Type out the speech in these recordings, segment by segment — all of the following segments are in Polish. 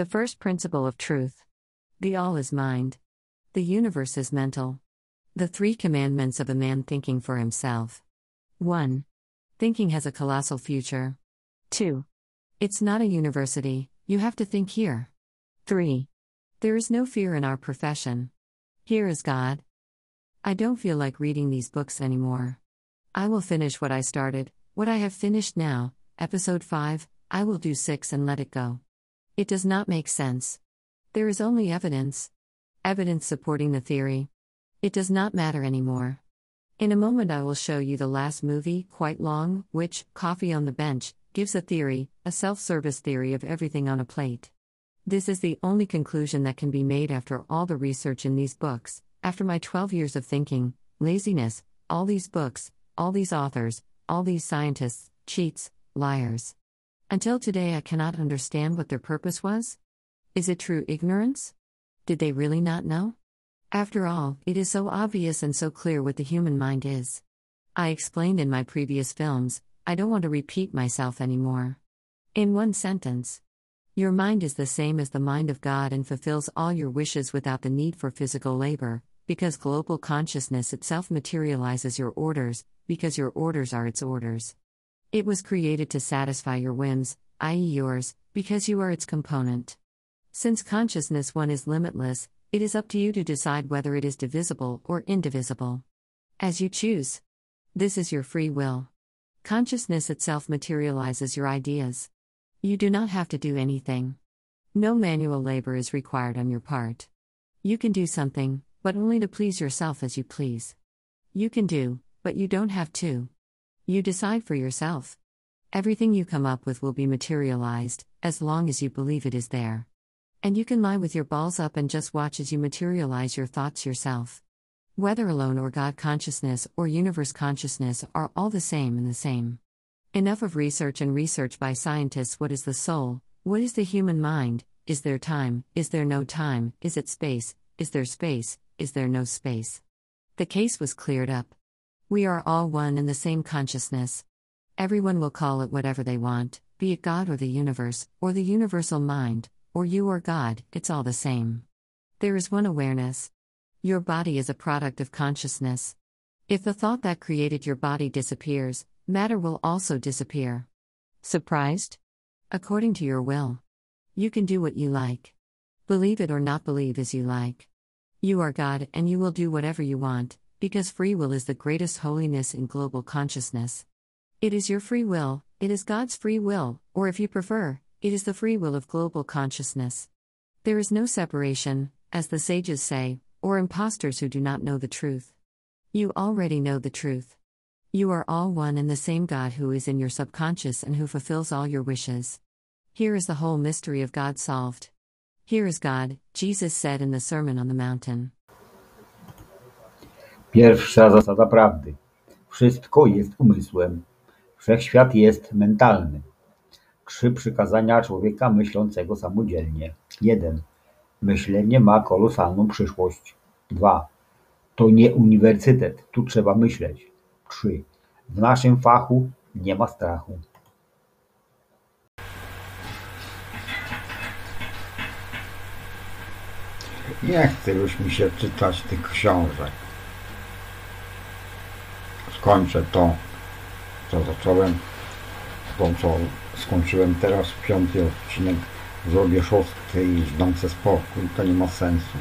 The first principle of truth. The all is mind. The universe is mental. The three commandments of a man thinking for himself. 1. Thinking has a colossal future. 2. It's not a university, you have to think here. 3. There is no fear in our profession. Here is God. I don't feel like reading these books anymore. I will finish what I started, what I have finished now, episode 5, I will do 6 and let it go. It does not make sense. There is only evidence. Evidence supporting the theory. It does not matter anymore. In a moment, I will show you the last movie, quite long, which, Coffee on the Bench, gives a theory, a self service theory of everything on a plate. This is the only conclusion that can be made after all the research in these books, after my 12 years of thinking, laziness, all these books, all these authors, all these scientists, cheats, liars. Until today, I cannot understand what their purpose was. Is it true ignorance? Did they really not know? After all, it is so obvious and so clear what the human mind is. I explained in my previous films, I don't want to repeat myself anymore. In one sentence, your mind is the same as the mind of God and fulfills all your wishes without the need for physical labor, because global consciousness itself materializes your orders, because your orders are its orders. It was created to satisfy your whims, i.e., yours, because you are its component. Since consciousness one is limitless, it is up to you to decide whether it is divisible or indivisible. As you choose. This is your free will. Consciousness itself materializes your ideas. You do not have to do anything. No manual labor is required on your part. You can do something, but only to please yourself as you please. You can do, but you don't have to. You decide for yourself. Everything you come up with will be materialized, as long as you believe it is there. And you can lie with your balls up and just watch as you materialize your thoughts yourself. Whether alone or God consciousness or universe consciousness are all the same and the same. Enough of research and research by scientists what is the soul, what is the human mind, is there time, is there no time, is it space, is there space, is there no space? The case was cleared up. We are all one in the same consciousness. Everyone will call it whatever they want, be it God or the universe, or the universal mind, or you or God, it's all the same. There is one awareness. Your body is a product of consciousness. If the thought that created your body disappears, matter will also disappear. Surprised? According to your will. You can do what you like. Believe it or not believe as you like. You are God and you will do whatever you want, because free will is the greatest holiness in global consciousness. It is your free will, it is God's free will, or if you prefer, it is the free will of global consciousness. There is no separation, as the sages say, or impostors who do not know the truth. You already know the truth. You are all one in the same God who is in your subconscious and who fulfills all your wishes. Here is the whole mystery of God solved. Here is God, Jesus said in the Sermon on the Mountain. Pierwsza zasada prawdy. Wszystko jest umysłem. Wszechświat jest mentalny. Trzy przykazania człowieka myślącego samodzielnie. 1. Myślenie ma kolosalną przyszłość. 2. To nie uniwersytet, tu trzeba myśleć. 3. W naszym fachu nie ma strachu. Nie chce już mi się czytać tych książek. Skończę to, co zacząłem, to co skończyłem teraz, piąty odcinek, zrobię szóstkę i zdam se spokój, to nie ma sensu.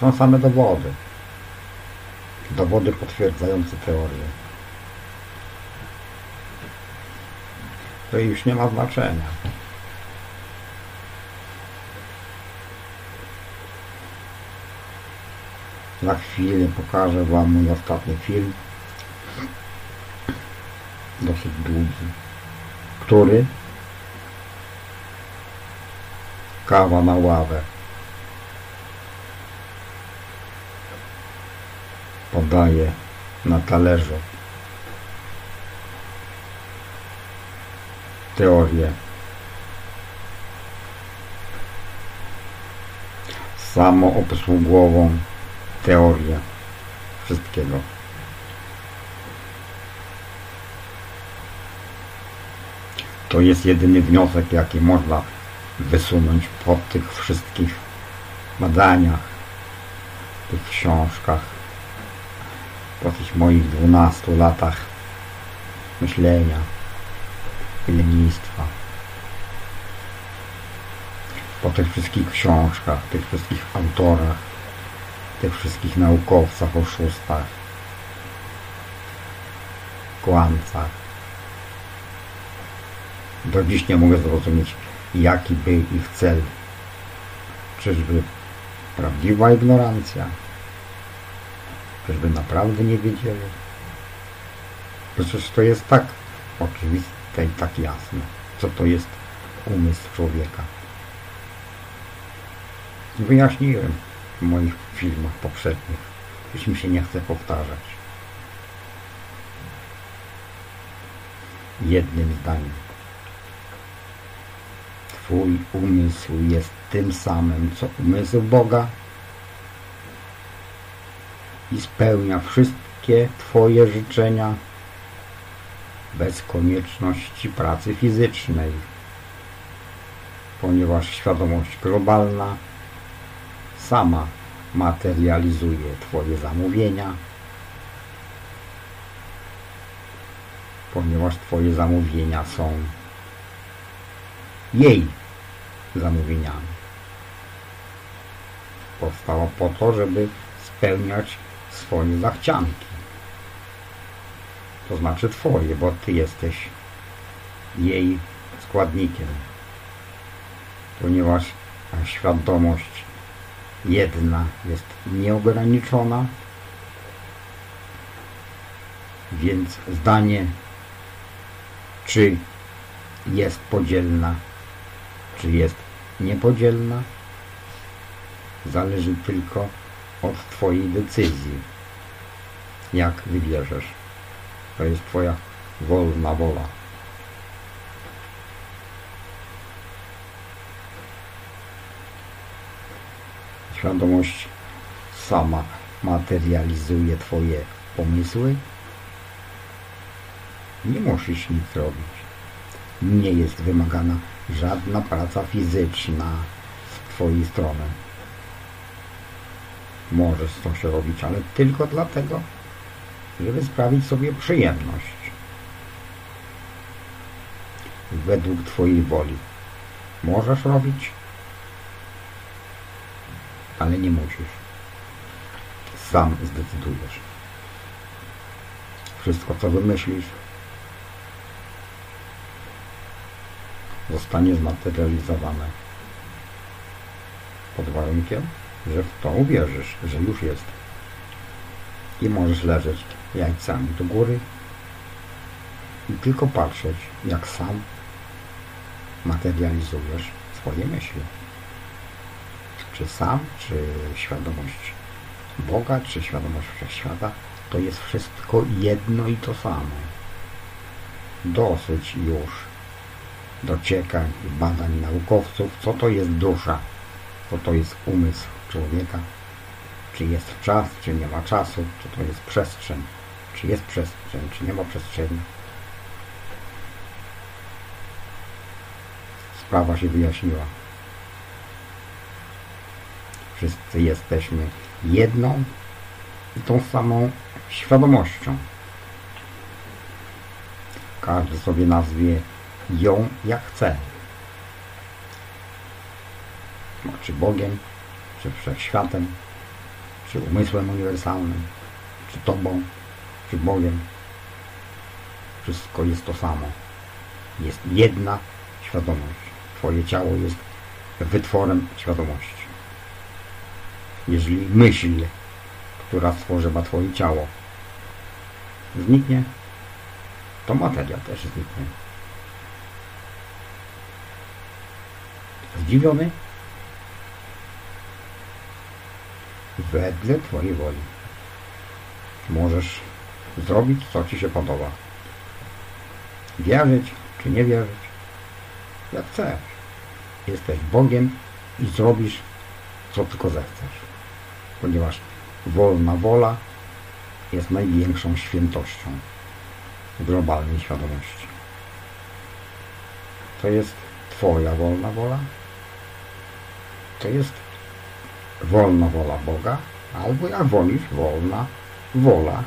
Są same dowody. Dowody potwierdzające teorię. To już nie ma znaczenia. Za chwilę pokażę Wam mój ostatni film. Dosyć długi. Który? Kawa na ławę. Podaję na talerzu. Teorię. Samoobsługową teorię wszystkiego. To jest jedyny wniosek, jaki można wysunąć po tych wszystkich badaniach, tych książkach, po tych moich 12 latach myślenia i lenistwa. Po tych wszystkich książkach, tych wszystkich autorach, tych wszystkich naukowcach, oszustach, kłamcach. Do dziś nie mogę zrozumieć, jaki był ich cel. Czyżby prawdziwa ignorancja? Czyżby naprawdę nie wiedzieli? Przecież to jest tak oczywiste i tak jasne, co to jest umysł człowieka. Wyjaśniłem w moich filmach poprzednich, już mi się nie chce powtarzać. Jednym zdaniem. Twój umysł jest tym samym, co umysł Boga i spełnia wszystkie Twoje życzenia bez konieczności pracy fizycznej, ponieważ świadomość globalna sama materializuje Twoje zamówienia, ponieważ Twoje zamówienia są jej zamówieniami. Powstała po to, żeby spełniać swoje zachcianki. To znaczy Twoje, bo Ty jesteś jej składnikiem. Ponieważ świadomość jedna jest nieograniczona, więc zdanie, czy jest podzielna, czy jest niepodzielna, zależy tylko od Twojej decyzji. Jak wybierzesz. To jest Twoja wolna wola. Świadomość sama materializuje Twoje pomysły. Nie musisz nic robić. Nie jest wymagana żadna praca fizyczna z Twojej strony. Możesz coś robić, ale tylko dlatego, żeby sprawić sobie przyjemność. Według Twojej woli. Możesz robić, ale nie musisz. Sam zdecydujesz. Wszystko, co wymyślisz, zostanie zmaterializowane pod warunkiem, że w to uwierzysz, że już jest. I możesz leżeć jajcami do góry i tylko patrzeć, jak sam materializujesz swoje myśli. Czy sam, czy świadomość Boga, czy świadomość Wszechświata, to jest wszystko jedno i to samo. Dosyć już dociekań i badań naukowców, co to jest dusza, co to jest umysł człowieka, czy jest czas, czy nie ma czasu, czy to jest przestrzeń, czy jest przestrzeń, czy nie ma przestrzeni. Sprawa się wyjaśniła. Wszyscy jesteśmy jedną i tą samą świadomością. Każdy sobie nazwie ją jak chce. Czy Bogiem, czy Wszechświatem, czy umysłem uniwersalnym, czy Tobą, czy Bogiem. Wszystko jest to samo. Jest jedna świadomość. Twoje ciało jest wytworem świadomości. Jeżeli myśl, która stworzyła Twoje ciało, zniknie, to materia też zniknie. Zdziwiony? Wedle Twojej woli. Możesz zrobić, co Ci się podoba. Wierzyć, czy nie wierzyć. Jak chcesz. Jesteś Bogiem i zrobisz, co tylko zechcesz. Ponieważ wolna wola jest największą świętością globalnej świadomości. to jest Twoja wolna wola, to jest wolna wola Boga, albo jak wolisz, wolna wola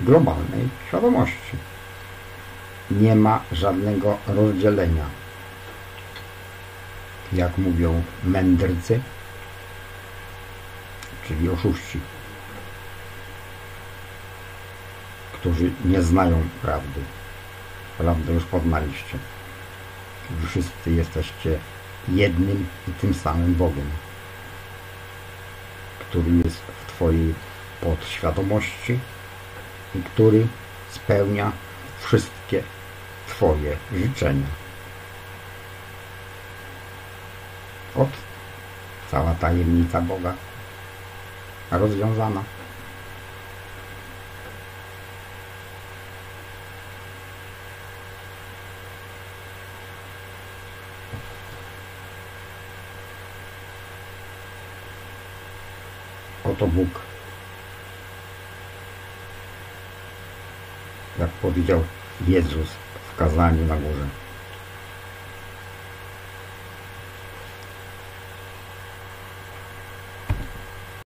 globalnej świadomości. Nie ma żadnego rozdzielenia. Jak mówią mędrcy, czyli oszuści, którzy nie znają prawdy. Prawdę już poznaliście. Wszyscy jesteście jednym i tym samym Bogiem, który jest w Twojej podświadomości i który spełnia wszystkie Twoje życzenia. Ot, cała tajemnica Boga rozwiązana. Oto Bóg. Jak powiedział Jezus w kazaniu na górze.